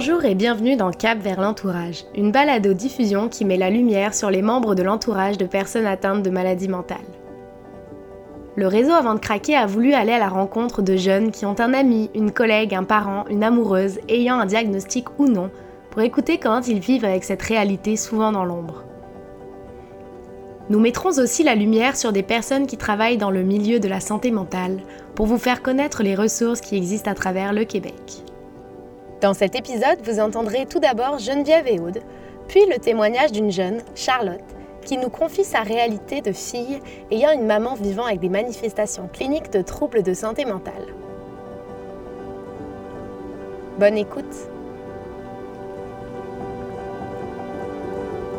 Bonjour et bienvenue dans Cap vers l'entourage, une balado-diffusion qui met la lumière sur les membres de l'entourage de personnes atteintes de maladies mentales. Le réseau Avant de craquer a voulu aller à la rencontre de jeunes qui ont un ami, une collègue, un parent, une amoureuse ayant un diagnostic ou non, pour écouter comment ils vivent avec cette réalité souvent dans l'ombre. Nous mettrons aussi la lumière sur des personnes qui travaillent dans le milieu de la santé mentale pour vous faire connaître les ressources qui existent à travers le Québec. Dans cet épisode, vous entendrez tout d'abord Geneviève et puis le témoignage d'une jeune, Charlotte, qui nous confie sa réalité de fille ayant une maman vivant avec des manifestations cliniques de troubles de santé mentale. Bonne écoute.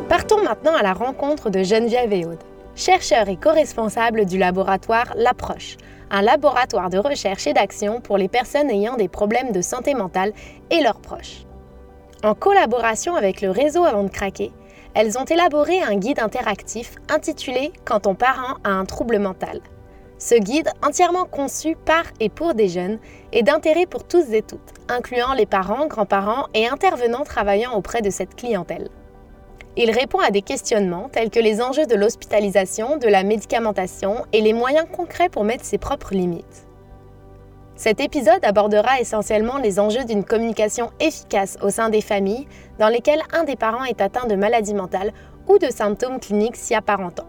Partons maintenant à la rencontre de Geneviève et Aude, chercheurs et co-responsables du laboratoire L'Approche, un laboratoire de recherche et d'action pour les personnes ayant des problèmes de santé mentale et leurs proches. En collaboration avec le réseau Avant de craquer, elles ont élaboré un guide interactif intitulé Quand ton parent a un trouble mental. Ce guide, entièrement conçu par et pour des jeunes, est d'intérêt pour tous et toutes, incluant les parents, grands-parents et intervenants travaillant auprès de cette clientèle. Il répond à des questionnements tels que les enjeux de l'hospitalisation, de la médicamentation et les moyens concrets pour mettre ses propres limites. Cet épisode abordera essentiellement les enjeux d'une communication efficace au sein des familles dans lesquelles un des parents est atteint de maladie mentale ou de symptômes cliniques s'y apparentant.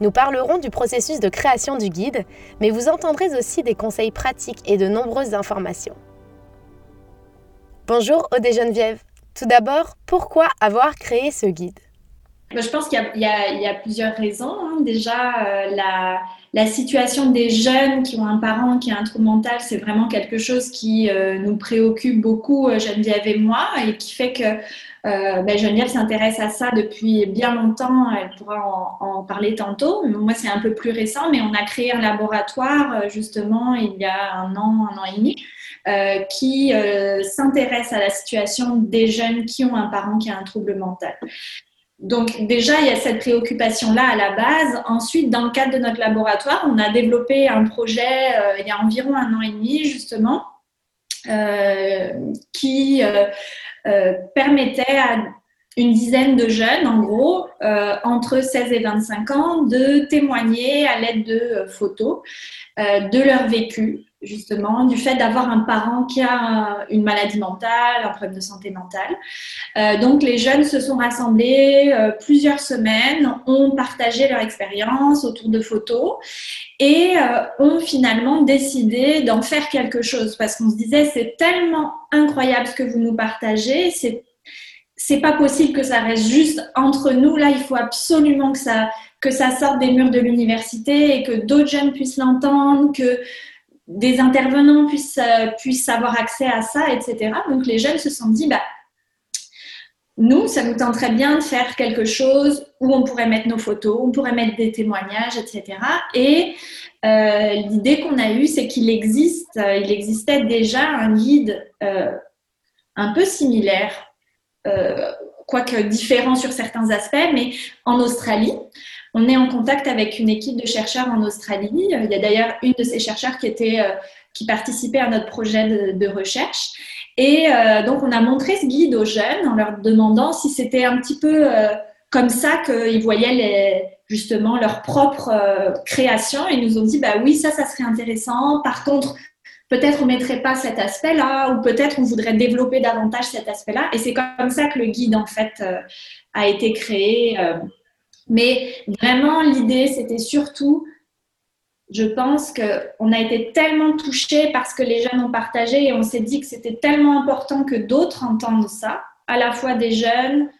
Nous parlerons du processus de création du guide, mais vous entendrez aussi des conseils pratiques et de nombreuses informations. Bonjour Aude Geneviève. Tout d'abord, pourquoi avoir créé ce guide? Bah, je pense qu'il y, a plusieurs raisons. Hein. Déjà, euh, la, situation des jeunes qui ont un parent qui a un trouble mental, c'est vraiment quelque chose qui euh, nous préoccupe beaucoup, euh, Geneviève et moi, et qui fait que ben Geneviève s'intéresse à ça depuis bien longtemps. Elle pourra en, en parler tantôt. Moi, c'est un peu plus récent, mais on a créé un laboratoire justement il y a un an, un an et demi euh, qui euh, s'intéresse à la situation des jeunes qui ont un parent qui a un trouble mental. Donc déjà, il y a cette préoccupation-là à la base. Ensuite, dans le cadre de notre laboratoire, on a développé un projet euh, il y a environ un an et demi, justement, qui permettait à une dizaine de jeunes, en gros, entre 16 et 25 ans, de témoigner à l'aide de photos de leur vécu justement, du fait d'avoir un parent qui a une maladie mentale, un problème de santé mentale. Euh, donc, les jeunes se sont rassemblés euh, plusieurs semaines, ont partagé leur expérience autour de photos et euh, ont finalement décidé d'en faire quelque chose parce qu'on se disait c'est tellement incroyable ce que vous nous partagez, c'est pas possible que ça reste juste entre nous. Là, il faut absolument que ça que ça sorte des murs de l'université et que d'autres jeunes puissent l'entendre, que des intervenants puissent, euh, puissent avoir accès à ça, etc. Donc les jeunes se sont dit, bah, nous, ça nous tenterait bien de faire quelque chose où on pourrait mettre nos photos, on pourrait mettre des témoignages, etc. Et euh, l'idée qu'on a eue, c'est qu'il existe, euh, il existait déjà un guide un peu similaire, quoique différent sur certains aspects, mais en Australie. On est en contact avec une équipe de chercheurs en Australie. Il y a d'ailleurs une de ces chercheurs qui, était, euh, qui participait à notre projet de, recherche. Et euh, donc, on a montré ce guide aux jeunes en leur demandant si c'était un petit peu euh, comme ça qu'ils voyaient justement leur propre création. Ils nous ont dit, bah oui, ça, ça serait intéressant. Par contre, peut-être on ne mettrait pas cet aspect-là, ou peut-être on voudrait développer davantage cet aspect-là. Et c'est comme ça que le guide, en fait, a été créé. Mais vraiment, l'idée, c'était surtout, je pense qu'on a été tellement touchés parce que les jeunes ont partagé et on s'est dit que c'était tellement important que d'autres entendent ça, à la fois des jeunes,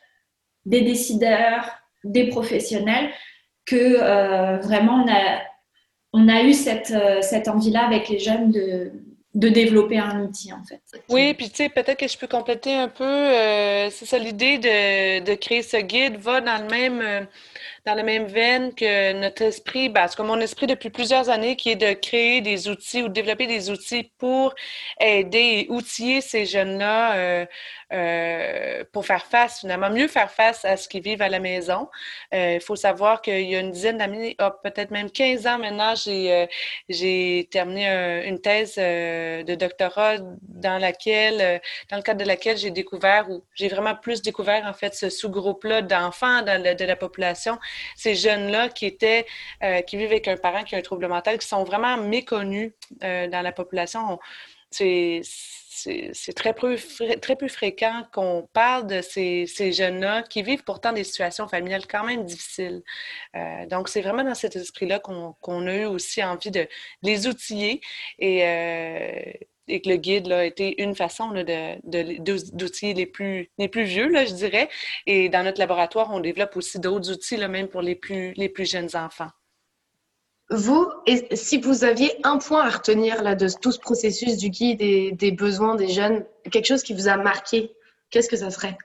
des décideurs, des professionnels, que euh, vraiment on a, on a eu cette, euh, cette envie-là avec les jeunes de, développer un outil en fait. Oui, puis tu sais, peut-être que je peux compléter un peu. Euh, c'est ça l'idée de, de, créer ce guide va dans le même dans la même veine que notre esprit, ben, c'est comme mon esprit depuis plusieurs années, qui est de créer des outils ou de développer des outils pour aider et outiller ces jeunes-là euh, euh, pour faire face, finalement, mieux faire face à ce qu'ils vivent à la maison. Euh, il faut savoir qu'il y a une dizaine d'années, oh, peut-être même 15 ans maintenant, j'ai terminé une thèse de doctorat dans laquelle, dans le cadre de laquelle j'ai découvert, ou j'ai vraiment plus découvert en fait ce sous-groupe-là d'enfants de la population, ces jeunes-là qui étaient, qui vivent avec un parent qui a un trouble mental, qui sont vraiment méconnus dans la population. C'est très peu, très peu fréquent qu'on parle de ces, ces jeunes-là qui vivent pourtant des situations familiales quand même difficiles. Euh, donc, c'est vraiment dans cet esprit-là qu'on a eu aussi envie de les outiller et, euh, et que le guide là, a été une façon d'outiller les plus, les plus vieux, là, je dirais. Et dans notre laboratoire, on développe aussi d'autres outils, là, même pour les plus, les plus jeunes enfants. Vous, si vous aviez un point à retenir là, de tout ce processus du guide et des besoins des jeunes, quelque chose qui vous a marqué, qu'est-ce que ça serait?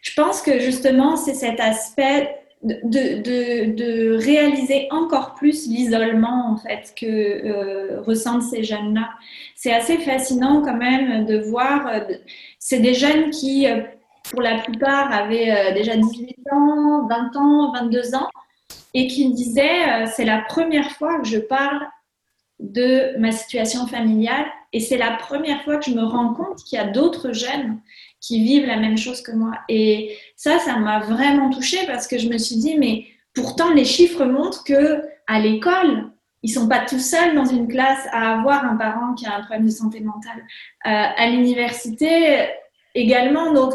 Je pense que justement, c'est cet aspect de, de, de, réaliser encore plus l'isolement en fait que euh, ressentent ces jeunes-là. C'est assez fascinant quand même de voir, euh, c'est des jeunes qui, euh, pour la plupart, avaient déjà 18 ans, 20 ans, 22 ans et qui me disait euh, c'est la première fois que je parle de ma situation familiale et c'est la première fois que je me rends compte qu'il y a d'autres jeunes qui vivent la même chose que moi. Et ça, ça m'a vraiment touchée parce que je me suis dit mais pourtant les chiffres montrent que à l'école ils sont pas tout seuls dans une classe à avoir un parent qui a un problème de santé mentale. Euh, à l'université également, donc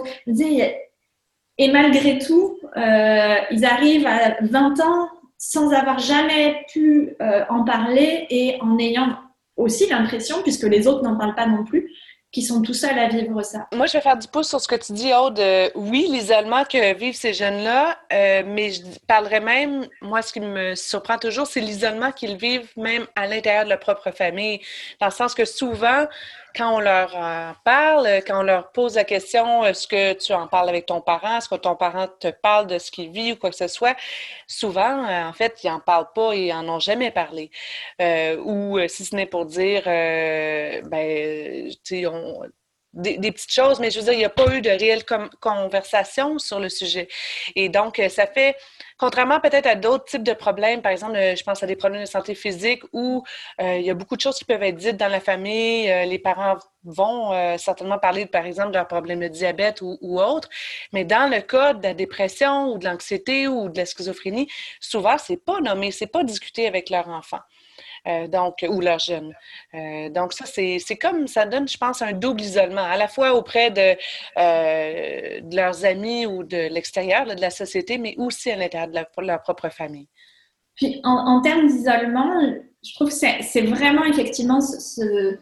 et malgré tout, euh, ils arrivent à 20 ans sans avoir jamais pu euh, en parler et en ayant aussi l'impression, puisque les autres n'en parlent pas non plus, qu'ils sont tout seuls à vivre ça. Moi, je vais faire du pouce sur ce que tu dis, Aude. oui, l'isolement que vivent ces jeunes-là, euh, mais je parlerais même, moi, ce qui me surprend toujours, c'est l'isolement qu'ils vivent même à l'intérieur de leur propre famille. Dans le sens que souvent, quand on leur en parle, quand on leur pose la question, est-ce que tu en parles avec ton parent, est-ce que ton parent te parle de ce qu'il vit ou quoi que ce soit, souvent, en fait, ils n'en parlent pas ils n'en ont jamais parlé. Euh, ou si ce n'est pour dire, euh, ben, tu sais, des, petites choses, mais je veux dire, il n'y a pas eu de réelle conversation sur le sujet. Et donc, euh, ça fait, contrairement peut-être à d'autres types de problèmes, par exemple, euh, je pense à des problèmes de santé physique où euh, il y a beaucoup de choses qui peuvent être dites dans la famille, les parents vont certainement parler, par exemple, de leurs problèmes de diabète ou, ou autre, mais dans le cas de la dépression ou de l'anxiété ou de la schizophrénie, souvent, c'est pas nommé, c'est pas discuté avec leur enfant. Euh, donc, ou leurs jeunes. Euh, donc, ça, c'est comme, ça donne, je pense, un double isolement, à la fois auprès de, euh, de leurs amis ou de l'extérieur, de la société, mais aussi à l'intérieur de, leur propre famille. Puis, en, termes d'isolement, je trouve que c'est vraiment effectivement ce,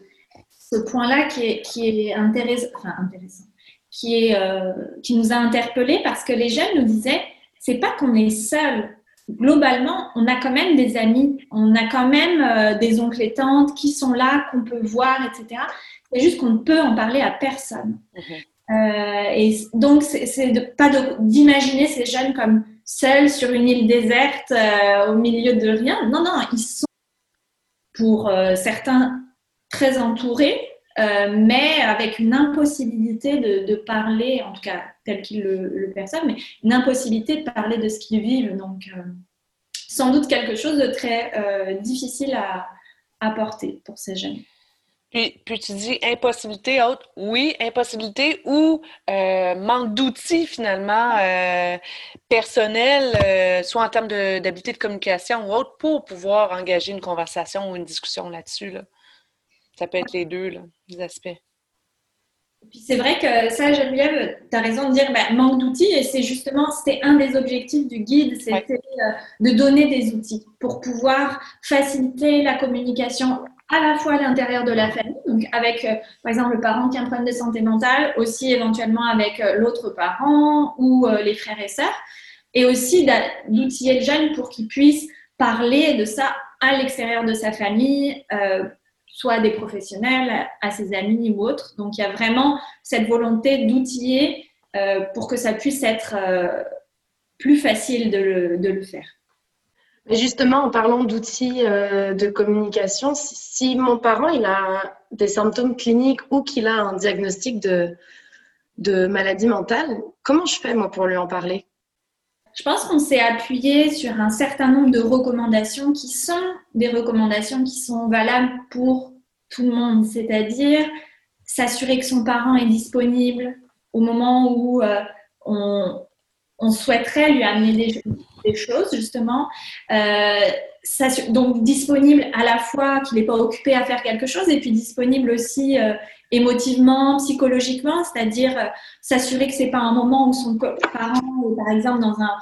ce, point-là qui est, qui est intéressant, qui, est, qui nous a interpellés parce que les jeunes nous disaient, c'est pas qu'on est seul globalement, on a quand même des amis, on a quand même euh, des oncles et tantes qui sont là, qu'on peut voir, etc. C'est juste qu'on ne peut en parler à personne. Mhm. Euh, et donc, c'est de, pas d'imaginer ces jeunes comme seuls sur une île déserte euh, au milieu de rien. Non, non, ils sont pour certains très entourés, mais avec une impossibilité de, parler, en tout cas tel qu'ils le, perçoivent, mais une impossibilité de parler de ce qu'ils vivent. Donc, euh, sans doute quelque chose de très euh, difficile à, apporter pour ces jeunes. Puis, puis, tu dis impossibilité, autre. Oui, impossibilité ou euh, manque d'outils finalement personnels, soit en termes d'habilité de, communication ou autre, pour pouvoir engager une conversation ou une discussion là-dessus. Là. Ça peut être les deux, là, les aspects. Puis c'est vrai que ça, Geneviève, tu as raison de dire ben, manque d'outils et c'est justement, c'était un des objectifs du guide, c'était euh, de donner des outils pour pouvoir faciliter la communication à la fois à l'intérieur de la famille, donc avec euh, par exemple le parent qui a un problème de santé mentale, aussi éventuellement avec euh, l'autre parent ou les frères et sœurs, et aussi d'outiller le jeune pour qu'il puisse parler de ça à l'extérieur de sa famille, soit des professionnels, à ses amis ou autres. Donc il y a vraiment cette volonté d'outiller euh, pour que ça puisse être euh, plus facile de le, faire. Mais justement, en parlant d'outils euh, de communication, si, mon parent il a des symptômes cliniques ou qu'il a un diagnostic de, de maladie mentale, comment je fais moi pour lui en parler? Je pense qu'on s'est appuyé sur un certain nombre de recommandations qui sont des recommandations qui sont valables pour tout le monde, c'est-à-dire s'assurer que son parent est disponible au moment où euh, on, souhaiterait lui amener des, choses, justement. Euh, donc disponible à la fois qu'il n'est pas occupé à faire quelque chose et puis disponible aussi euh, émotivement, psychologiquement, c'est-à-dire euh, s'assurer que c'est pas un moment où son parent est par exemple dans un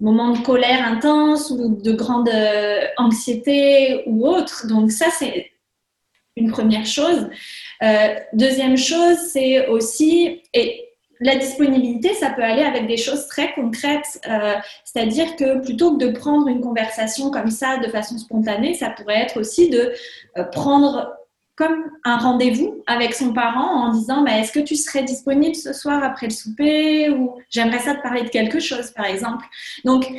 moment de colère intense ou de grande euh, anxiété ou autre. Donc ça c'est une première chose. Euh, deuxième chose, c'est aussi la disponibilité, ça peut aller avec des choses très concrètes, c'est-à-dire que plutôt que de prendre une conversation comme ça de façon spontanée, ça pourrait être aussi de prendre comme un rendez-vous avec son parent en disant bah, Est-ce que tu serais disponible ce soir après le souper Ou j'aimerais ça te parler de quelque chose, par exemple. Donc,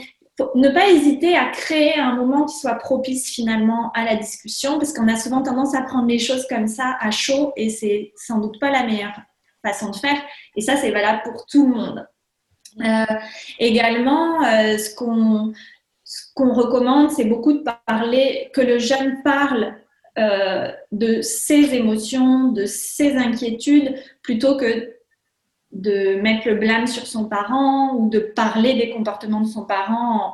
ne pas hésiter à créer un moment qui soit propice finalement à la discussion, parce qu'on a souvent tendance à prendre les choses comme ça à chaud et c'est sans doute pas la meilleure façon de faire. Et ça, c'est valable pour tout le monde. Euh, également, euh, ce qu'on ce recommande, c'est beaucoup de parler, que le jeune parle euh, de ses émotions, de ses inquiétudes, plutôt que de mettre le blâme sur son parent ou de parler des comportements de son parent en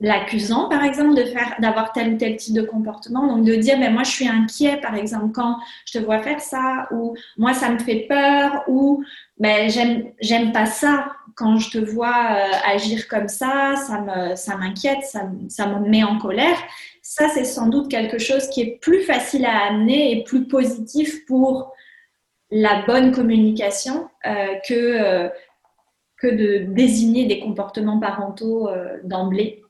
l'accusant, par exemple, de faire, d'avoir tel ou tel type de comportement. Donc, de dire, ben, moi, je suis inquiet, par exemple, quand je te vois faire ça, ou moi, ça me fait peur, ou ben, j'aime, j'aime pas ça. Quand je te vois euh, agir comme ça, ça, me, ça m'inquiète, ça, ça me met en colère ça, c'est sans doute quelque chose qui est plus facile à amener et plus positif pour la bonne communication euh, que, euh, que de désigner des comportements parentaux d'emblée.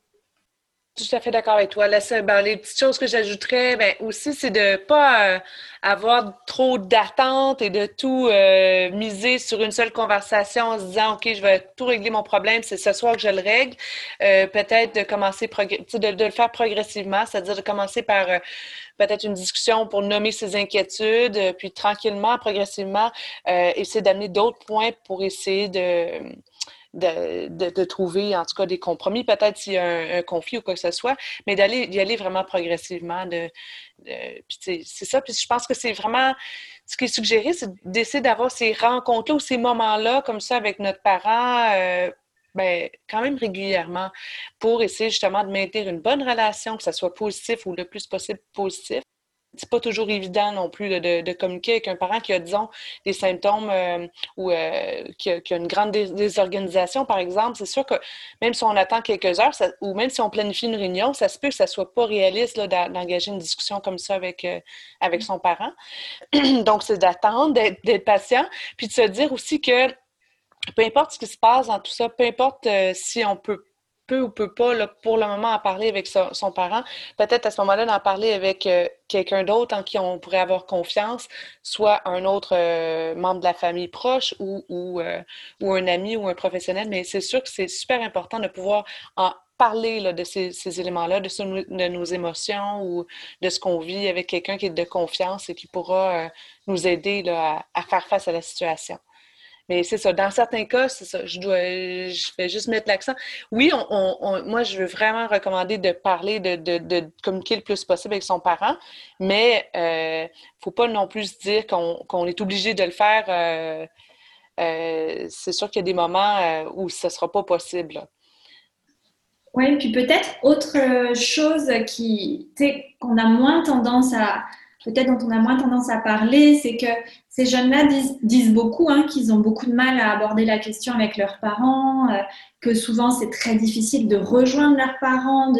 Tout à fait d'accord avec toi. Ben, les petites choses que j'ajouterais ben, aussi, c'est de ne pas euh, avoir trop d'attentes et de tout euh, miser sur une seule conversation en se disant OK, je vais tout régler mon problème, c'est ce soir que je le règle. Euh, peut-être de commencer de, de, le faire progressivement, c'est-à-dire de commencer par peut-être une discussion pour nommer ses inquiétudes, puis tranquillement, progressivement, essayer d'amener d'autres points pour essayer de de, de, trouver en tout cas des compromis, peut-être s'il y a un, conflit ou quoi que ce soit, mais d'aller d'y aller vraiment progressivement. De, c'est ça. Puis je pense que c'est vraiment ce qui est suggéré, c'est d'essayer d'avoir ces rencontres-là ou ces moments-là comme ça avec notre parent. Euh, ben, quand même régulièrement pour essayer justement de maintenir une bonne relation, que ça soit positif ou le plus possible positif c'est pas toujours évident non plus de, communiquer avec un parent qui a, disons, des symptômes euh, ou euh, qui, a, une grande désorganisation, par exemple. C'est sûr que même si on attend quelques heures ou même si on planifie une réunion, ça se peut que ça soit pas réaliste d'engager une discussion comme ça avec, euh, avec son parent. Donc, c'est d'attendre, d'être patient, puis de se dire aussi que peu importe ce qui se passe dans tout ça, peu importe si on peut peut ou peut pas, là, pour le moment, en parler avec son, parent. Peut-être à ce moment-là, d'en parler avec euh, quelqu'un d'autre en qui on pourrait avoir confiance, soit un autre euh, membre de la famille proche ou, euh, ou, un ami ou un professionnel. Mais c'est sûr que c'est super important de pouvoir en parler là, de ces, ces éléments-là, de, de, nos émotions ou de ce qu'on vit avec quelqu'un qui est de confiance et qui pourra nous aider là, à faire face à la situation. Mais c'est ça. Dans certains cas, c'est ça. Je vais juste mettre l'accent. Oui, moi, je veux vraiment recommander de parler, de, communiquer le plus possible avec son parent, mais il euh, ne faut pas non plus dire qu'on est obligé de le faire. Euh, euh, c'est sûr qu'il y a des moments où ce ne sera pas possible. Oui, puis peut-être autre chose qui, qu'on a moins tendance à, peut-être dont on a moins tendance à parler, c'est que ces jeunes-là disent, beaucoup hein, qu'ils ont beaucoup de mal à aborder la question avec leurs parents, euh, que souvent c'est très difficile de rejoindre leurs parents,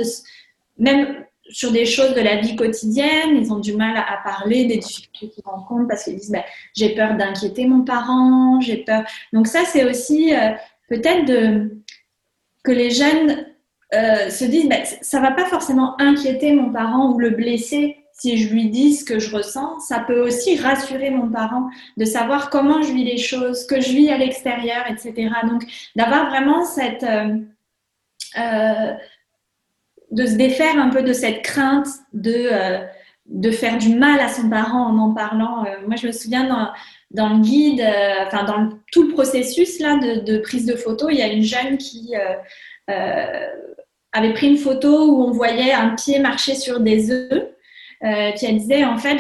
même sur des choses de la vie quotidienne, ils ont du mal à, parler des difficultés qu'ils rencontrent parce qu'ils disent bah, j'ai peur d'inquiéter mon parent, j'ai peur. Donc ça c'est aussi euh, peut-être que les jeunes euh, se disent bah, ça va pas forcément inquiéter mon parent ou le blesser si je lui dis ce que je ressens, ça peut aussi rassurer mon parent de savoir comment je vis les choses, que je vis à l'extérieur, etc. Donc, d'avoir vraiment cette, euh, de se défaire un peu de cette crainte de, de faire du mal à son parent en en parlant. moi, je me souviens dans, le guide, dans tout le processus là, de, de, prise de photo, il y a une jeune qui avait pris une photo où on voyait un pied marcher sur des œufs. Euh, puis elle disait en fait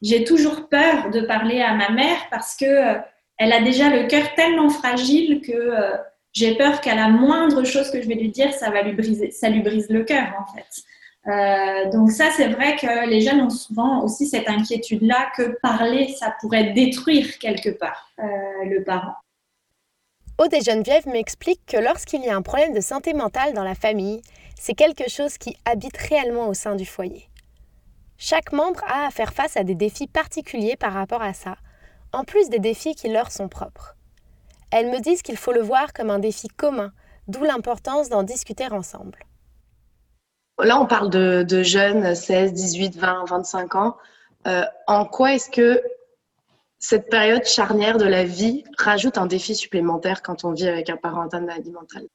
j'ai toujours peur de parler à ma mère parce que euh, elle a déjà le cœur tellement fragile que euh, j'ai peur qu'à la moindre chose que je vais lui dire ça va lui briser ça lui brise le cœur en fait. donc ça c'est vrai que les jeunes ont souvent aussi cette inquiétude là que parler ça pourrait détruire quelque part le parent. Aude et Geneviève m'expliquent que lorsqu'il y a un problème de santé mentale dans la famille, c'est quelque chose qui habite réellement au sein du foyer. Chaque membre a à faire face à des défis particuliers par rapport à ça, en plus des défis qui leur sont propres. Elles me disent qu'il faut le voir comme un défi commun, d'où l'importance d'en discuter ensemble. Là, on parle de, jeunes, 16, 18, 20, 25 ans. Euh, en quoi est-ce que cette période charnière de la vie rajoute un défi supplémentaire quand on vit avec un parent atteint de maladie mentale?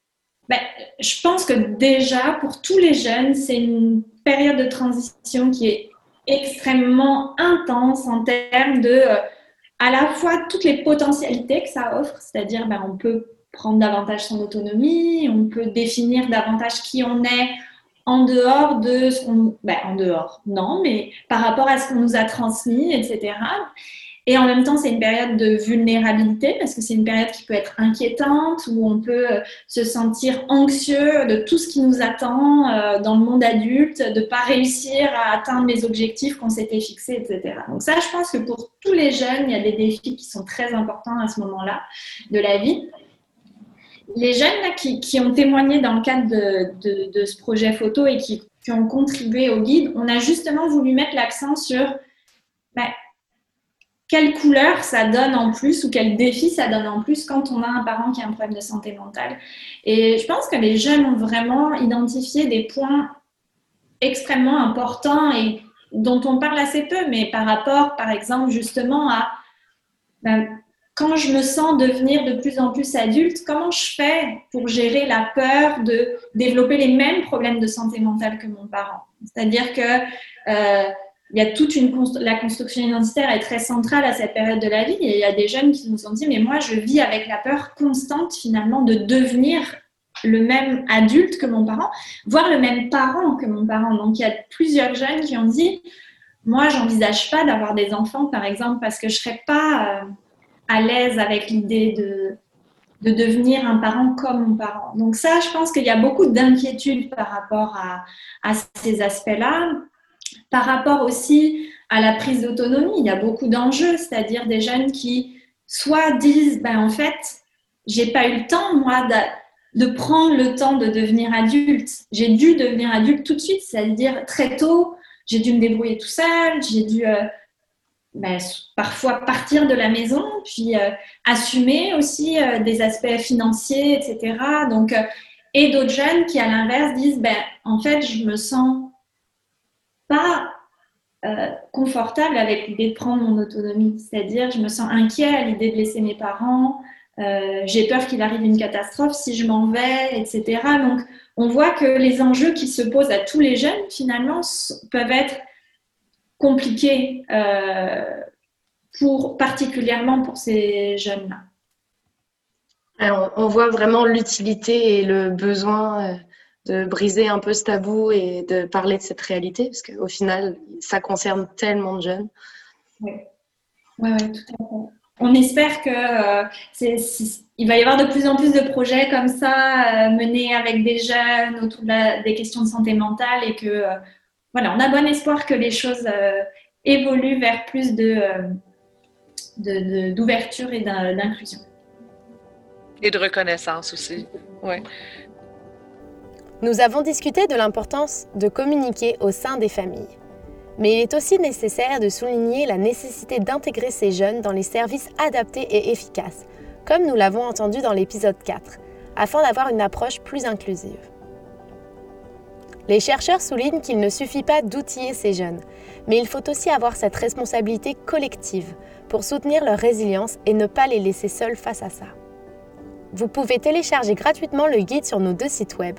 Ben, Je pense que déjà, pour tous les jeunes, c'est une période de transition qui est extrêmement intense en termes de euh, à la fois toutes les potentialités que ça offre, c'est-à-dire ben, on peut prendre davantage son autonomie, on peut définir davantage qui on est en dehors de ce qu'on... Ben, en dehors, non, mais par rapport à ce qu'on nous a transmis, etc. Et en même temps, c'est une période de vulnérabilité parce que c'est une période qui peut être inquiétante, où on peut euh, se sentir anxieux de tout ce qui nous attend euh, dans le monde adulte, de ne pas réussir à atteindre les objectifs qu'on s'était fixés, etc. Donc ça, je pense que pour tous les jeunes, il y a des défis qui sont très importants à ce moment-là de la vie. Les jeunes qui, ont témoigné dans le cadre de, ce projet photo et qui, ont contribué au guide, on a justement voulu mettre l'accent sur... Ben, quelle couleur ça donne en plus ou quel défi ça donne en plus quand on a un parent qui a un problème de santé mentale. Et je pense que les jeunes ont vraiment identifié des points extrêmement importants et dont on parle assez peu, mais par rapport, par exemple, justement à ben, quand je me sens devenir de plus en plus adulte, comment je fais pour gérer la peur de développer les mêmes problèmes de santé mentale que mon parent? C'est-à-dire que euh, il y a toute une la construction identitaire est très centrale à cette période de la vie et il y a des jeunes qui nous ont dit mais moi je vis avec la peur constante finalement de devenir le même adulte que mon parent, voire le même parent que mon parent. Donc il y a plusieurs jeunes qui ont dit moi j'envisage pas d'avoir des enfants par exemple parce que je serais pas euh, à l'aise avec l'idée de de devenir un parent comme mon parent. Donc ça, je pense qu'il y a beaucoup d'inquiétudes par rapport à, à ces aspects-là par rapport aussi à la prise d'autonomie, il y a beaucoup d'enjeux, c'est-à-dire des jeunes qui soit disent, ben en fait, j'ai pas eu le temps, moi, de, prendre le temps de devenir adulte. J'ai dû devenir adulte tout de suite, c'est-à-dire très tôt, j'ai dû me débrouiller tout seul, j'ai dû euh, ben, parfois partir de la maison, puis euh, assumer aussi euh, des aspects financiers, etc. Donc, et d'autres jeunes qui, à l'inverse, disent, ben, en fait, je me sens pas euh, confortable avec l'idée de prendre mon autonomie. C'est-à-dire, je me sens inquiet à l'idée de laisser mes parents. Euh, j'ai peur qu'il arrive une catastrophe si je m'en vais, etc. Donc, on voit que les enjeux qui se posent à tous les jeunes, finalement, peuvent être compliqués, euh, pour, particulièrement pour ces jeunes-là. on, voit vraiment l'utilité et le besoin de briser un peu ce tabou et de parler de cette réalité, parce qu'au final, ça concerne tellement de jeunes. Oui, tout à fait. On espère que euh, il va y avoir de plus en plus de projets comme ça euh, menés avec des jeunes autour des questions de santé mentale et que euh, voilà, on a bon espoir que les choses évoluent vers plus de d'ouverture et d'inclusion. Et de reconnaissance aussi. Ouais. Nous avons discuté de l'importance de communiquer au sein des familles. Mais il est aussi nécessaire de souligner la nécessité d'intégrer ces jeunes dans les services adaptés et efficaces, comme nous l'avons entendu dans l'épisode 4, afin d'avoir une approche plus inclusive. Les chercheurs soulignent qu'il ne suffit pas d'outiller ces jeunes, mais il faut aussi avoir cette responsabilité collective pour soutenir leur résilience et ne pas les laisser seuls face à ça. Vous pouvez télécharger gratuitement le guide sur nos deux sites web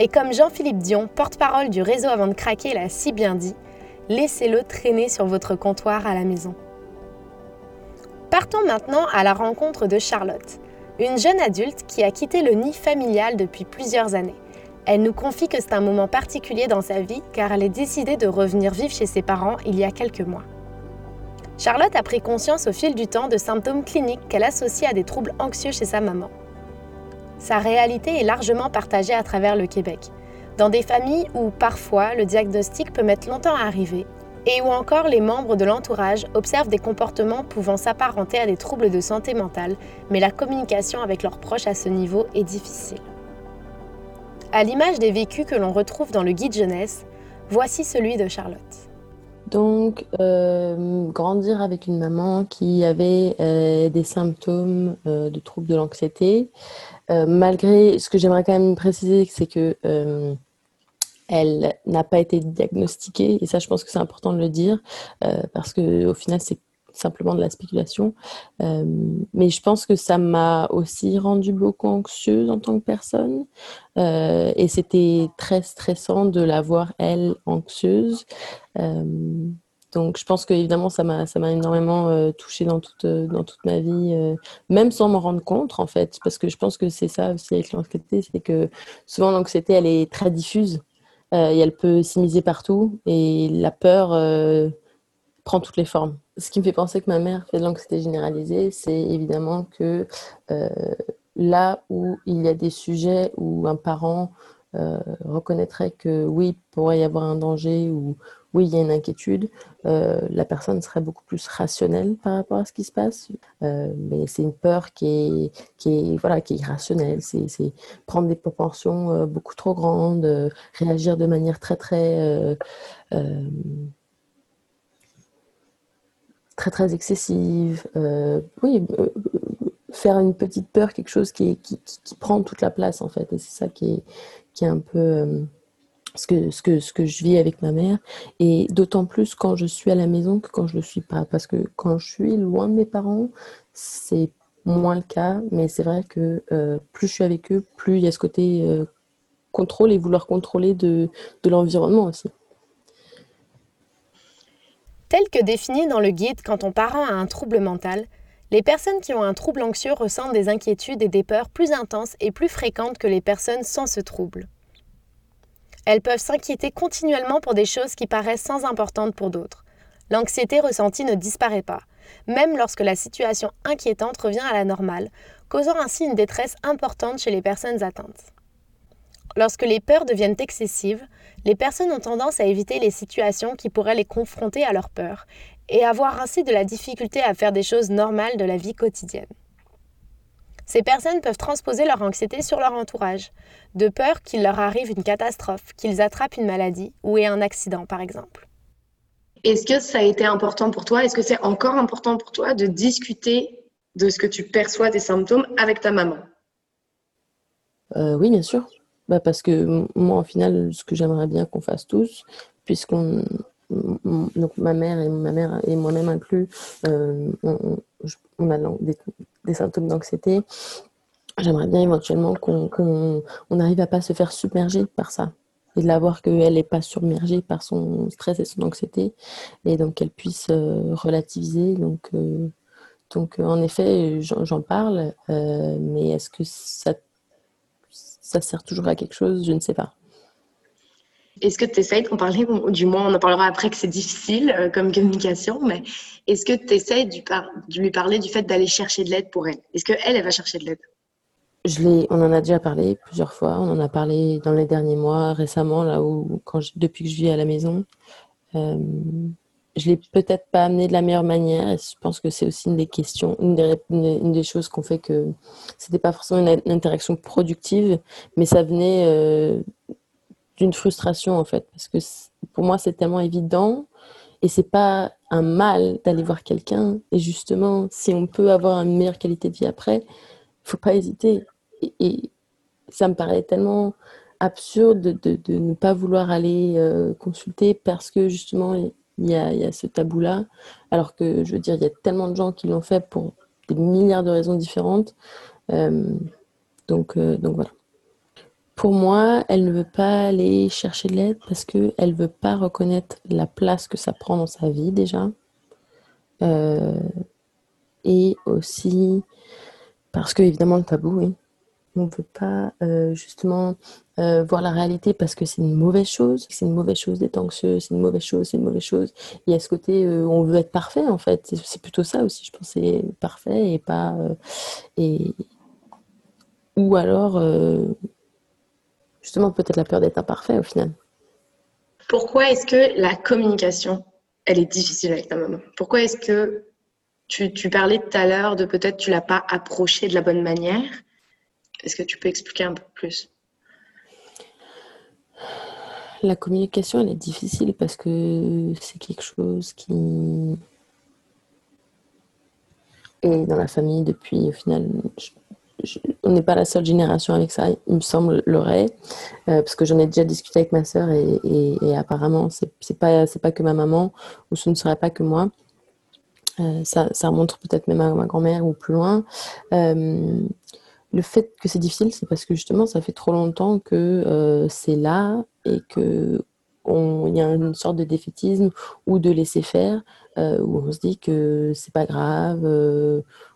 Et comme Jean-Philippe Dion, porte-parole du réseau Avant de craquer, l'a si bien dit, laissez-le traîner sur votre comptoir à la maison. Partons maintenant à la rencontre de Charlotte, une jeune adulte qui a quitté le nid familial depuis plusieurs années. Elle nous confie que c'est un moment particulier dans sa vie car elle est décidée de revenir vivre chez ses parents il y a quelques mois. Charlotte a pris conscience au fil du temps de symptômes cliniques qu'elle associe à des troubles anxieux chez sa maman. Sa réalité est largement partagée à travers le Québec, dans des familles où parfois le diagnostic peut mettre longtemps à arriver et où encore les membres de l'entourage observent des comportements pouvant s'apparenter à des troubles de santé mentale, mais la communication avec leurs proches à ce niveau est difficile. À l'image des vécus que l'on retrouve dans le guide jeunesse, voici celui de Charlotte. Donc, euh, grandir avec une maman qui avait euh, des symptômes euh, de troubles de l'anxiété, malgré ce que j'aimerais quand même préciser, c'est que elle n'a pas été diagnostiquée, et ça je pense que c'est important de le dire, euh, parce que au final c'est simplement de la spéculation. Euh, mais je pense que ça m'a aussi rendu beaucoup anxieuse en tant que personne, euh, et c'était très stressant de la voir elle anxieuse. donc je pense que évidemment ça m'a ça m'a énormément touchée dans toute dans toute ma vie, même sans m'en rendre compte en fait, parce que je pense que c'est ça aussi avec l'anxiété, c'est que souvent l'anxiété elle est très diffuse. Euh, et elle peut s'immiser partout et la peur euh, prend toutes les formes. Ce qui me fait penser que ma mère fait de l'anxiété généralisée, c'est évidemment que euh, là où il y a des sujets où un parent reconnaîtrait que oui, pourrait y avoir un danger ou oui, il y a une inquiétude, euh, la personne serait beaucoup plus rationnelle par rapport à ce qui se passe. Euh, mais c'est une peur qui est, qui est, voilà, qui est irrationnelle. C'est, prendre des proportions euh, beaucoup trop grandes, réagir de manière très, très, très, très excessive. oui, faire une petite peur, quelque chose qui, qui, prend toute la place, en fait. Et c'est ça qui est, qui est un peu ce que, ce, que, ce que je vis avec ma mère, et d'autant plus quand je suis à la maison que quand je ne le suis pas. Parce que quand je suis loin de mes parents, c'est moins le cas, mais c'est vrai que euh, plus je suis avec eux, plus il y a ce côté euh, contrôle et vouloir contrôler de, de l'environnement aussi. Tel que défini dans le guide quand on parent a un trouble mental, les personnes qui ont un trouble anxieux ressentent des inquiétudes et des peurs plus intenses et plus fréquentes que les personnes sans ce trouble. Elles peuvent s'inquiéter continuellement pour des choses qui paraissent sans importantes pour d'autres. L'anxiété ressentie ne disparaît pas, même lorsque la situation inquiétante revient à la normale, causant ainsi une détresse importante chez les personnes atteintes. Lorsque les peurs deviennent excessives, les personnes ont tendance à éviter les situations qui pourraient les confronter à leurs peurs et avoir ainsi de la difficulté à faire des choses normales de la vie quotidienne. Ces personnes peuvent transposer leur anxiété sur leur entourage, de peur qu'il leur arrive une catastrophe, qu'ils attrapent une maladie ou aient un accident par exemple. Est-ce que ça a été important pour toi? Est-ce que c'est encore important pour toi de discuter de ce que tu perçois des symptômes avec ta maman? Euh, Oui, bien sûr. Bah parce que moi, au final, ce que j'aimerais bien qu'on fasse tous, puisqu'on donc ma mère et ma mère et moi-même inclus, euh, on, a des, des symptômes d'anxiété. J'aimerais bien éventuellement qu'on n'arrive à pas se faire submerger par ça et de la voir qu'elle n'est pas submergée par son stress et son anxiété et donc qu'elle puisse euh, relativiser. Donc, euh, donc en effet, j'en parle, euh, mais est-ce que ça, ça sert toujours à quelque chose Je ne sais pas. Est-ce que tu essaies d'en parler Du moins, on en parlera après que c'est difficile euh, comme communication, mais est-ce que tu essaies de lui parler du fait d'aller chercher de l'aide pour elle? Est-ce qu'elle, elle va chercher de l'aide? Je on en a déjà parlé plusieurs fois. On en a parlé dans les derniers mois, récemment, là où, quand depuis que je vis à la maison. Euh, je l'ai peut-être pas amené de la meilleure manière. Et je pense que c'est aussi une des questions, une des, une des choses qu'on fait que c'était pas forcément une, interaction productive, mais ça venait euh, d'une frustration en fait parce que pour moi c'est tellement évident et c'est pas un mal d'aller voir quelqu'un et justement si on peut avoir une meilleure qualité de vie après faut pas hésiter et, ça me paraît tellement absurde de, ne pas vouloir aller euh, consulter parce que justement il y a, ce tabou là alors que je veux dire il y a tellement de gens qui l'ont fait pour des milliards de raisons différentes euh, donc, euh, donc voilà Pour moi, elle ne veut pas aller chercher de l'aide parce qu'elle ne veut pas reconnaître la place que ça prend dans sa vie déjà. Euh, et aussi parce que, évidemment, le tabou, oui. On ne veut pas euh, justement euh, voir la réalité parce que c'est une mauvaise chose. C'est une mauvaise chose d'être anxieux, c'est une mauvaise chose, c'est une mauvaise chose. Et à ce côté, on veut être parfait en fait. C'est plutôt ça aussi, je pense, c'est parfait et pas. et, ou alors justement peut-être la peur d'être imparfait au final. Pourquoi est-ce que la communication, elle est difficile avec ta maman? Pourquoi est-ce que tu, parlais tout à l'heure de peut-être tu l'as pas approché de la bonne manière? Est-ce que tu peux expliquer un peu plus? La communication, elle est difficile parce que c'est quelque chose qui est dans la famille depuis au final on n'est pas la seule génération avec ça, il me semble, l'aurait, euh, parce que j'en ai déjà discuté avec ma sœur et, apparemment, c'est pas, pas que ma maman, ou ce ne serait pas que moi. Euh, ça, ça, peut-être même à ma grand-mère ou plus loin. Euh, le fait que c'est difficile, c'est parce que justement, ça fait trop longtemps que c'est là et que il y a une sorte de défaitisme ou de laisser faire, où on se dit que c'est pas grave,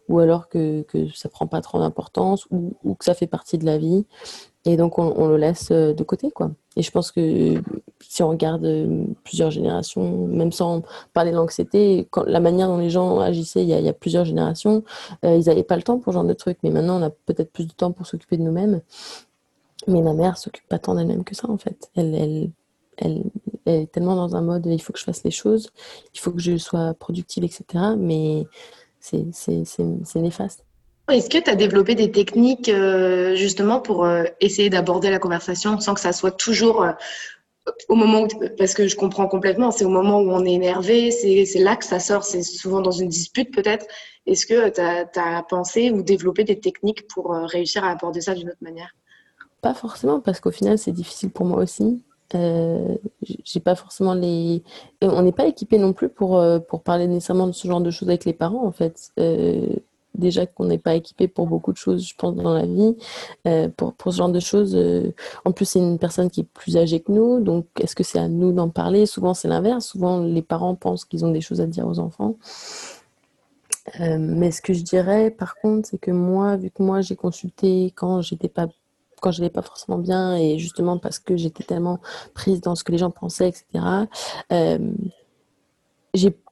ou alors que, ça prend pas trop d'importance ou, que ça fait partie de la vie et donc on, on, le laisse euh, de côté quoi et je pense que si on regarde euh, plusieurs générations même sans parler de l'anxiété la manière dont les gens agissaient il y a, plusieurs générations euh, ils n'avaient pas le temps pour ce genre de trucs mais maintenant on a peut-être plus de temps pour s'occuper de nous-mêmes mais ma mère s'occupe pas tant d'elle-même que ça en fait elle, est tellement dans un mode il faut que je fasse les choses, il faut que je sois productive, etc. Mais c'est néfaste. Est-ce que tu as développé des techniques euh, justement pour euh, essayer d'aborder la conversation sans que ça soit toujours euh, au moment où, parce que je comprends complètement, c'est au moment où on est énervé, c'est là que ça sort, c'est souvent dans une dispute peut-être. Est-ce que tu as, pensé ou développé des techniques pour réussir à aborder ça d'une autre manière? Pas forcément, parce qu'au final c'est difficile pour moi aussi. J'ai pas forcément les. On n'est pas équipé non plus pour, pour parler nécessairement de ce genre de choses avec les parents, en fait. Euh, déjà qu'on n'est pas équipé pour beaucoup de choses, je pense, dans la vie. Euh, pour, pour, ce genre de choses, en plus, c'est une personne qui est plus âgée que nous, donc est-ce que c'est à nous d'en parler? Souvent, c'est l'inverse. Souvent, les parents pensent qu'ils ont des choses à dire aux enfants. mais ce que je dirais, par contre, c'est que moi, vu que moi, j'ai consulté quand j'étais pas quand je n'allais pas forcément bien et justement parce que j'étais tellement prise dans ce que les gens pensaient, etc.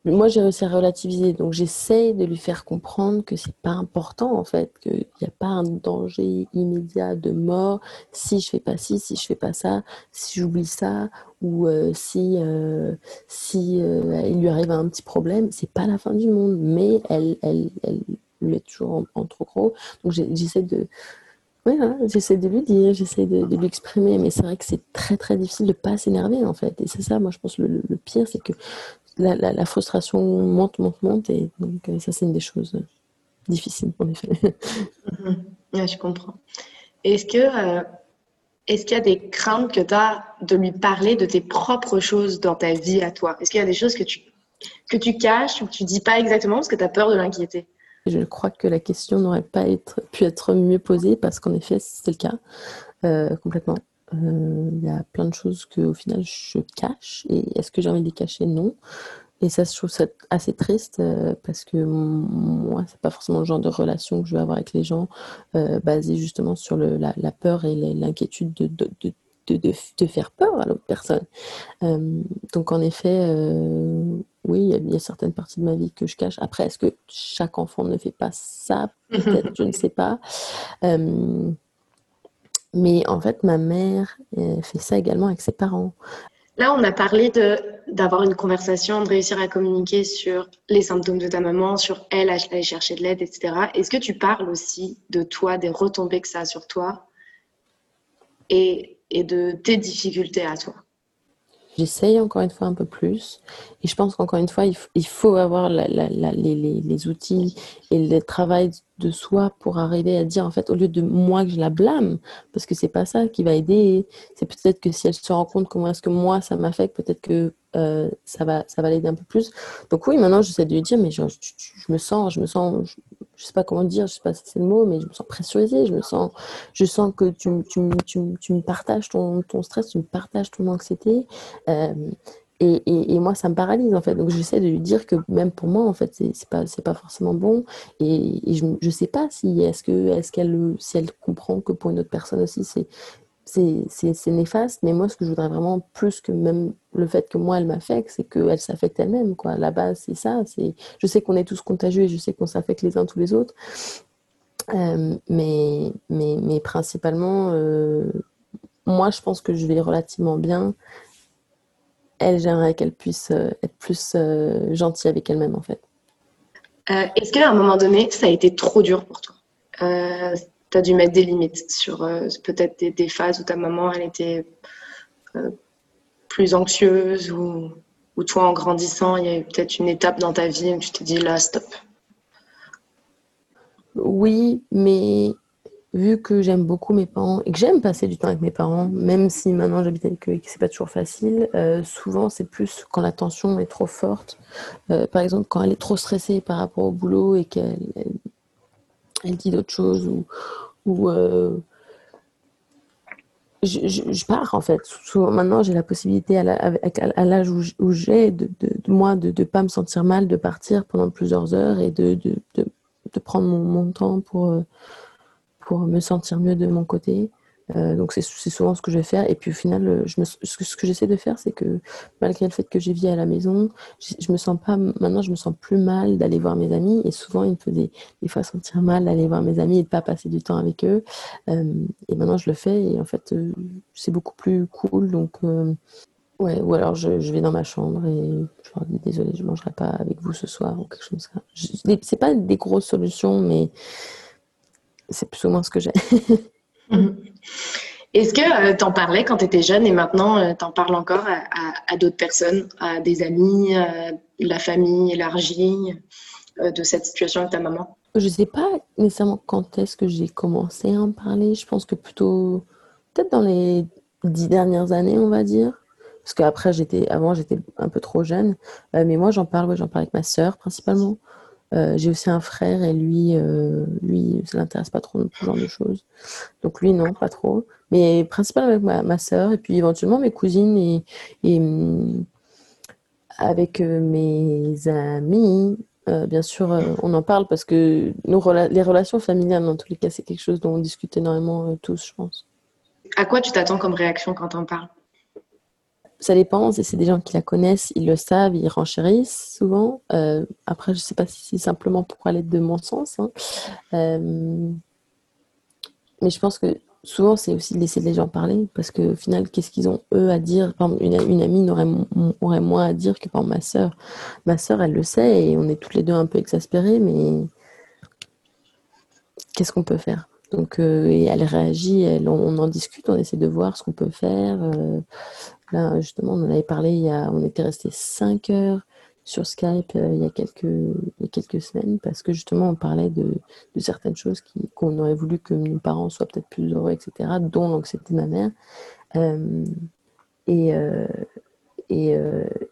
Euh, moi, j'ai réussi à relativiser. Donc, j'essaye de lui faire comprendre que c'est pas important, en fait, qu'il n'y a pas un danger immédiat de mort si je fais pas ci, si je fais pas ça, si j'oublie ça, ou euh, si, euh, si il lui arrive un petit problème. C'est pas la fin du monde, mais elle, elle, elle, le toujours en, trop gros. Donc, j'essaie de oui, j'essaie de lui dire, j'essaie de, de lui exprimer, mais c'est vrai que c'est très très difficile de pas s'énerver en fait. Et c'est ça, moi je pense, le pire, c'est que la, la, frustration monte, monte, monte, et donc euh, ça c'est une des choses difficiles en effet. Je comprends. Est-ce que euh, est-ce qu'il y a des craintes que tu as de lui parler de tes propres choses dans ta vie à toi? Est-ce qu'il y a des choses que tu, que tu caches ou que tu dis pas exactement parce que tu as peur de l'inquiéter? Je crois que la question n'aurait pas être, pu être mieux posée parce qu'en effet, c'est le cas euh, complètement. Euh, il y a plein de choses que au final je cache et est-ce que j'ai envie de les cacher? Non. Et ça, je trouve ça assez triste euh, parce que moi, c'est pas forcément le genre de relation que je veux avoir avec les gens basée justement sur le, la, la, peur et l'inquiétude de, de, de de, faire peur à l'autre personne. Euh, donc en effet, euh, oui, il y, a certaines parties de ma vie que je cache. Après, est-ce que chaque enfant ne fait pas ça? Peut-être, je ne sais pas. Mais en fait, ma mère fait ça également avec ses parents. Là, on a parlé d'avoir une conversation, de réussir à communiquer sur les symptômes de ta maman, sur elle, aller chercher de l'aide, etc. Est-ce que tu parles aussi de toi, des retombées que ça a sur toi et et de tes difficultés à toi? J'essaye encore une fois un peu plus. Et je pense qu'encore une fois, il, faut avoir les, outils et le travail de soi pour arriver à dire, en fait, au lieu de moi que je la blâme, parce que c'est pas ça qui va aider. C'est peut-être que si elle se rend compte comment est-ce que moi ça m'affecte, peut-être que euh, ça va, ça va l'aider un peu plus. Donc oui, maintenant j'essaie de lui dire, mais je, je, me sens, je me sens, je sais pas comment dire, je sais pas si c'est le mot, mais je me sens pressurisée, je me sens, je sens que tu, tu, tu, tu me partages ton, stress, tu me partages ton anxiété. Euh, et, et, et, moi, ça me paralyse en fait. Donc, j'essaie de lui dire que même pour moi, en fait, c'est pas, pas forcément bon. Et, et je ne sais pas si est-ce que est-ce qu'elle si elle comprend que pour une autre personne aussi, c'est c'est néfaste, mais moi, ce que je voudrais vraiment, plus que même le fait que moi, elle m'affecte, c'est qu'elle s'affecte elle-même. Quoi. La base, c'est ça. Je sais qu'on est tous contagieux et je sais qu'on s'affecte les uns tous les autres. Euh, mais, mais, mais, principalement, euh, moi, je pense que je vais relativement bien. Elle, j'aimerais qu'elle puisse euh, être plus gentille avec elle-même, en fait. Est-ce qu'à un moment donné, ça a été trop dur pour toi? Tu as dû mettre des limites sur euh, peut-être des, phases où ta maman, elle était euh, plus anxieuse ou, ou, toi, en grandissant, il y a eu peut-être une étape dans ta vie où tu t'es dit là, stop. Oui, mais vu que j'aime beaucoup mes parents et que j'aime passer du temps avec mes parents, même si maintenant j'habite avec eux et que c'est pas toujours facile, euh, souvent c'est plus quand la tension est trop forte. par exemple, quand elle est trop stressée par rapport au boulot et qu'elle elle dit d'autres choses ou, ou euh, je, pars en fait. maintenant, j'ai la possibilité à l'âge où, j'ai de, moi de ne pas me sentir mal, de partir pendant plusieurs heures et de, de prendre mon, mon, temps pour, euh, pour me sentir mieux de mon côté. Euh, donc c'est souvent ce que je vais faire. Et puis au final, euh, je ce que j'essaie de faire, c'est que malgré le fait que j'ai vie à la maison, je, me sens pas maintenant, je me sens plus mal d'aller voir mes amis. Et souvent, il me faut des, fois sentir mal d'aller voir mes amis et de pas passer du temps avec eux. Euh, et maintenant, je le fais et en fait, c'est beaucoup plus cool. Donc ouais, ou alors je, vais dans ma chambre et je leur dis désolé, je mangerai pas avec vous ce soir ou quelque chose comme ça. C'est pas des grosses solutions, mais c'est plus ou moins ce que j'ai. Est-ce que euh, tu en parlais quand tu étais jeune et maintenant euh, tu en parles encore à, d'autres personnes, à des amis, à la famille élargie euh, de cette situation avec ta maman? Je ne sais pas nécessairement quand est-ce que j'ai commencé à en parler. Je pense que plutôt peut-être dans les dix dernières années, on va dire. Parce qu'après, avant, j'étais un peu trop jeune. mais moi, j'en parle, j'en parle avec ma sœur principalement. Euh, j'ai aussi un frère et lui, euh, lui, ça l'intéresse pas trop ce genre de choses. Donc lui, non, pas trop. Mais principalement avec ma, ma soeur et puis éventuellement mes cousines et, mm, avec euh, mes amis. bien sûr, on en parle parce que nos les relations familiales, dans tous les cas, c'est quelque chose dont on discute énormément tous, je pense. À quoi tu t'attends comme réaction quand on parle ça dépend, c'est des gens qui la connaissent, ils le savent, ils renchérissent souvent. Euh, après, je ne sais pas si c'est simplement pour aller de mon sens. Hein. Euh, mais je pense que souvent, c'est aussi de laisser les gens parler, parce qu'au final, qu'est-ce qu'ils ont, eux, à dire? Une, amie aurait, aurait, moins à dire que ma sœur. Ma sœur, elle le sait, et on est toutes les deux un peu exaspérées, mais qu'est-ce qu'on peut faire? Donc, euh, et elle réagit, elle, on, en discute, on essaie de voir ce qu'on peut faire. Là, justement, on en avait parlé, il y a, on était resté 5 heures sur Skype euh, il, y a quelques, il y a quelques semaines parce que justement, on parlait de, certaines choses qu'on aurait voulu que nos parents soient peut-être plus heureux, etc., dont l'anxiété de ma mère. Euh, et, euh, et,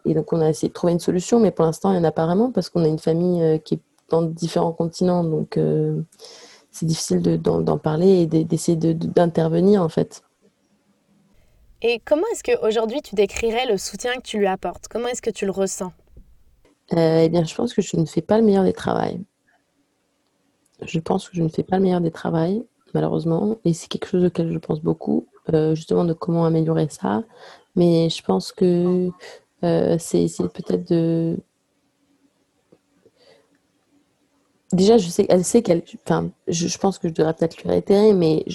et, donc, on a essayé de trouver une solution, mais pour l'instant, il n'y en a pas vraiment parce qu'on a une famille qui est dans différents continents. Donc, c'est difficile d'en parler et d'essayer d'intervenir, en fait. Et comment est-ce qu'aujourd'hui tu décrirais le soutien que tu lui apportes? Comment est-ce que tu le ressens? Euh, Eh bien, je pense que je ne fais pas le meilleur des travails. Je pense que je ne fais pas le meilleur des travails, malheureusement. Et c'est quelque chose auquel je pense beaucoup, euh, justement de comment améliorer ça. Mais je pense que euh, c'est peut-être de déjà, je sais, elle sait qu'elle. Enfin, je, pense que je devrais peut-être lui réitérer, mais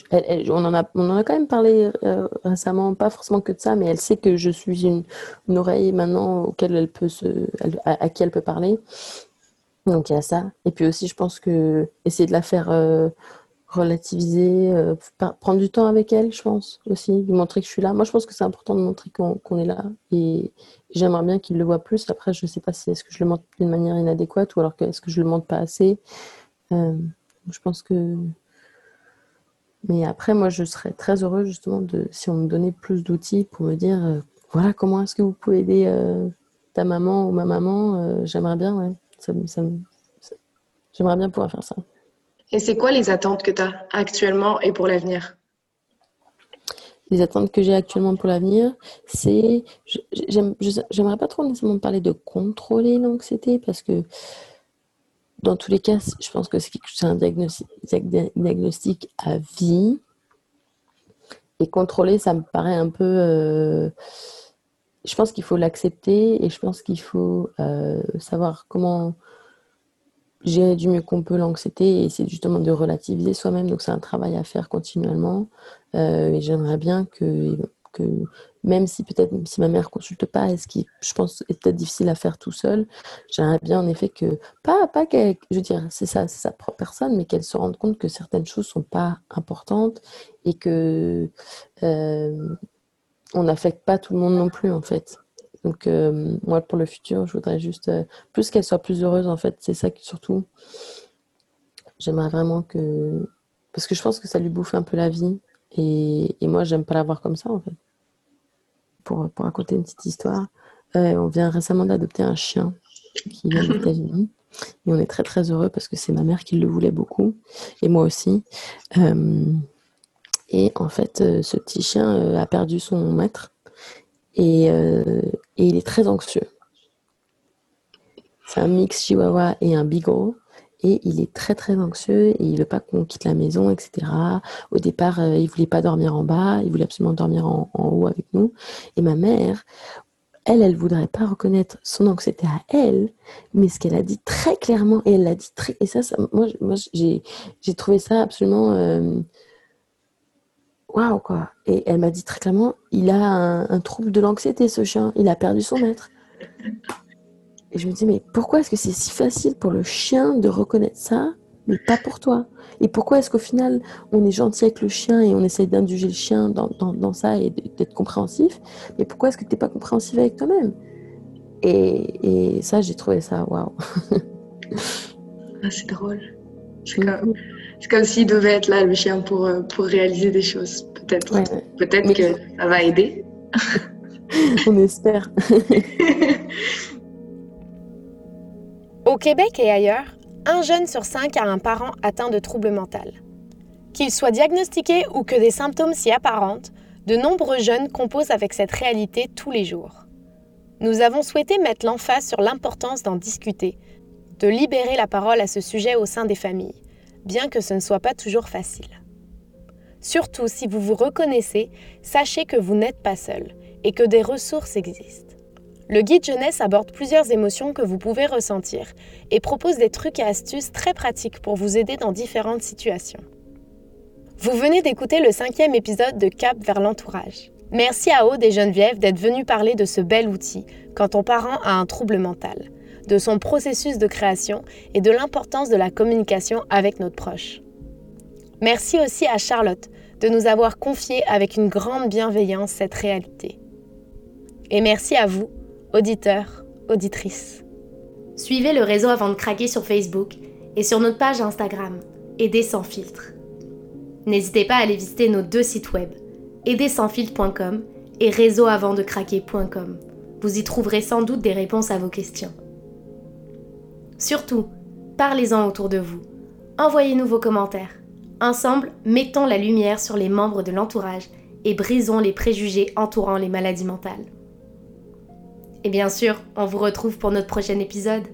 on, en a, on en a quand même parlé euh, récemment, pas forcément que de ça, mais elle sait que je suis une, oreille maintenant auquel elle peut se, à, qui elle peut parler. Donc il y a ça. Et puis aussi, je pense que essayer de la faire euh, relativiser, euh, prendre du temps avec elle, je pense aussi, lui montrer que je suis là. Moi, je pense que c'est important de montrer qu'on est là et j'aimerais bien qu'il le voit plus. Après, je ne sais pas si est-ce que je le montre d'une manière inadéquate ou alors que est-ce que je le montre pas assez. Euh, je pense que. Mais après, moi, je serais très heureuse justement de si on me donnait plus d'outils pour me dire euh, voilà comment est-ce que vous pouvez aider ta maman ou ma maman. J'aimerais bien, ouais. Ça, J'aimerais bien pouvoir faire ça. Et c'est quoi les attentes que tu as actuellement et pour l'avenir? Les attentes que j'ai actuellement pour l'avenir, c'est. J'aimerais pas trop nécessairement parler de contrôler l'anxiété parce que dans tous les cas, je pense que c'est un diagnostic, à vie. Et contrôler, ça me paraît un peu. Euh, je pense qu'il faut l'accepter et je pense qu'il faut euh, savoir comment gérer du mieux qu'on peut l'anxiété et c'est justement de relativiser soi-même. Donc c'est un travail à faire continuellement. Euh, et j'aimerais bien que, même si peut-être si ma mère consulte pas, et ce qui je pense est peut-être difficile à faire tout seul, j'aimerais bien en effet que pas pas qu'elle, je veux dire c'est ça sa propre personne, mais qu'elle se rende compte que certaines choses sont pas importantes et que euh, on n'affecte pas tout le monde non plus en fait. Donc euh, moi pour le futur, je voudrais juste euh, plus qu'elle soit plus heureuse en fait, c'est ça qui surtout j'aimerais vraiment que parce que je pense que ça lui bouffe un peu la vie et, et moi j'aime pas la voir comme ça en fait. Pour, pour raconter une petite histoire, euh, on vient récemment d'adopter un chien qui vient des États-Unis. Et on est très très heureux parce que c'est ma mère qui le voulait beaucoup et moi aussi. et en fait, ce petit chien a perdu son maître euh, et, il est très anxieux. C'est un mix chihuahua et un beagle. Et il est très très anxieux et il veut pas qu'on quitte la maison, etc. Au départ, euh, il voulait pas dormir en bas, il voulait absolument dormir en, haut avec nous. Et ma mère, elle, elle voudrait pas reconnaître son anxiété à elle, mais ce qu'elle a dit très clairement, et elle l'a dit très, et ça, moi, moi j'ai, trouvé ça absolument euh, waouh quoi. Et elle m'a dit très clairement, il a un, trouble de l'anxiété ce chien, il a perdu son maître. Et je me dis mais pourquoi est-ce que c'est si facile pour le chien de reconnaître ça, mais pas pour toi? Et pourquoi est-ce qu'au final on est gentil avec le chien et on essaie d'indulger le chien dans, ça et d'être compréhensif, mais pourquoi est-ce que tu n'es pas compréhensif avec toi-même? Et, ça j'ai trouvé ça waouh. ah, c'est drôle. C'est comme c'est comme s'il devait être là, le chien, pour, euh, pour réaliser des choses. Peut-être peut-être que ça va aider. On espère. Au Québec et ailleurs, un jeune sur cinq a un parent atteint de troubles mentaux. Qu'il soit diagnostiqué ou que des symptômes s'y apparentent, de nombreux jeunes composent avec cette réalité tous les jours. Nous avons souhaité mettre l'emphase sur l'importance d'en discuter, de libérer la parole à ce sujet au sein des familles, bien que ce ne soit pas toujours facile. Surtout si vous vous reconnaissez, sachez que vous n'êtes pas seul et que des ressources existent. Le guide jeunesse aborde plusieurs émotions que vous pouvez ressentir et propose des trucs et astuces très pratiques pour vous aider dans différentes situations. Vous venez d'écouter le cinquième épisode de Cap vers l'entourage. Merci à Aude et Geneviève d'être venus parler de ce bel outil quand ton parent a un trouble mental de son processus de création et de l'importance de la communication avec notre proche. Merci aussi à Charlotte de nous avoir confié avec une grande bienveillance cette réalité. Et merci à vous, auditeurs, auditrices. Suivez le réseau avant de craquer sur Facebook et sur notre page Instagram, Aider sans filtre. N'hésitez pas à aller visiter nos deux sites web, aidersansfiltre.com et réseauavantdecraquer.com. Vous y trouverez sans doute des réponses à vos questions. Surtout, parlez-en autour de vous. Envoyez-nous vos commentaires. Ensemble, mettons la lumière sur les membres de l'entourage et brisons les préjugés entourant les maladies mentales. Et bien sûr, on vous retrouve pour notre prochain épisode.